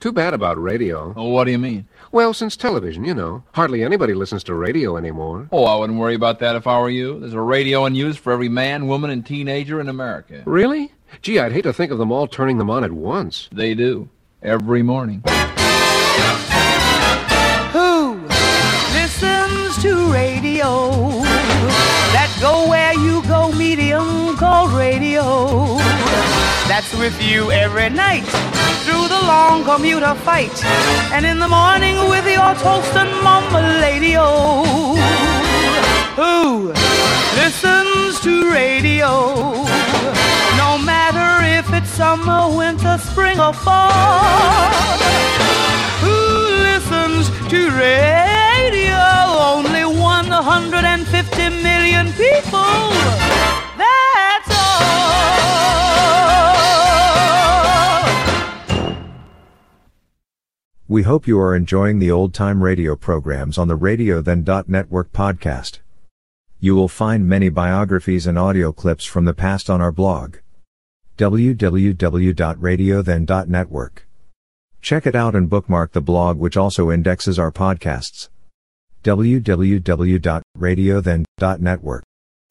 Too bad about radio. Oh, what do you mean? Well, since television, you know, hardly anybody listens to radio anymore. Oh, I wouldn't worry about that if I were you. There's a radio in use for every man, woman, and teenager in America. Really? Gee, I'd hate to think of them all turning them on at once. They do. Every morning. Who listens to radio? That go where you go medium called radio. That's with you every night through long commuter fight. And in the morning with your toast and lady oh. Who listens to radio? No matter if it's summer, winter, spring, or fall. We hope you are enjoying the old time radio programs on the Radio Then Network podcast. You will find many biographies and audio clips from the past on our blog www.radiothen.network. Check it out and bookmark the blog which also indexes our podcasts. www.radiothen.network.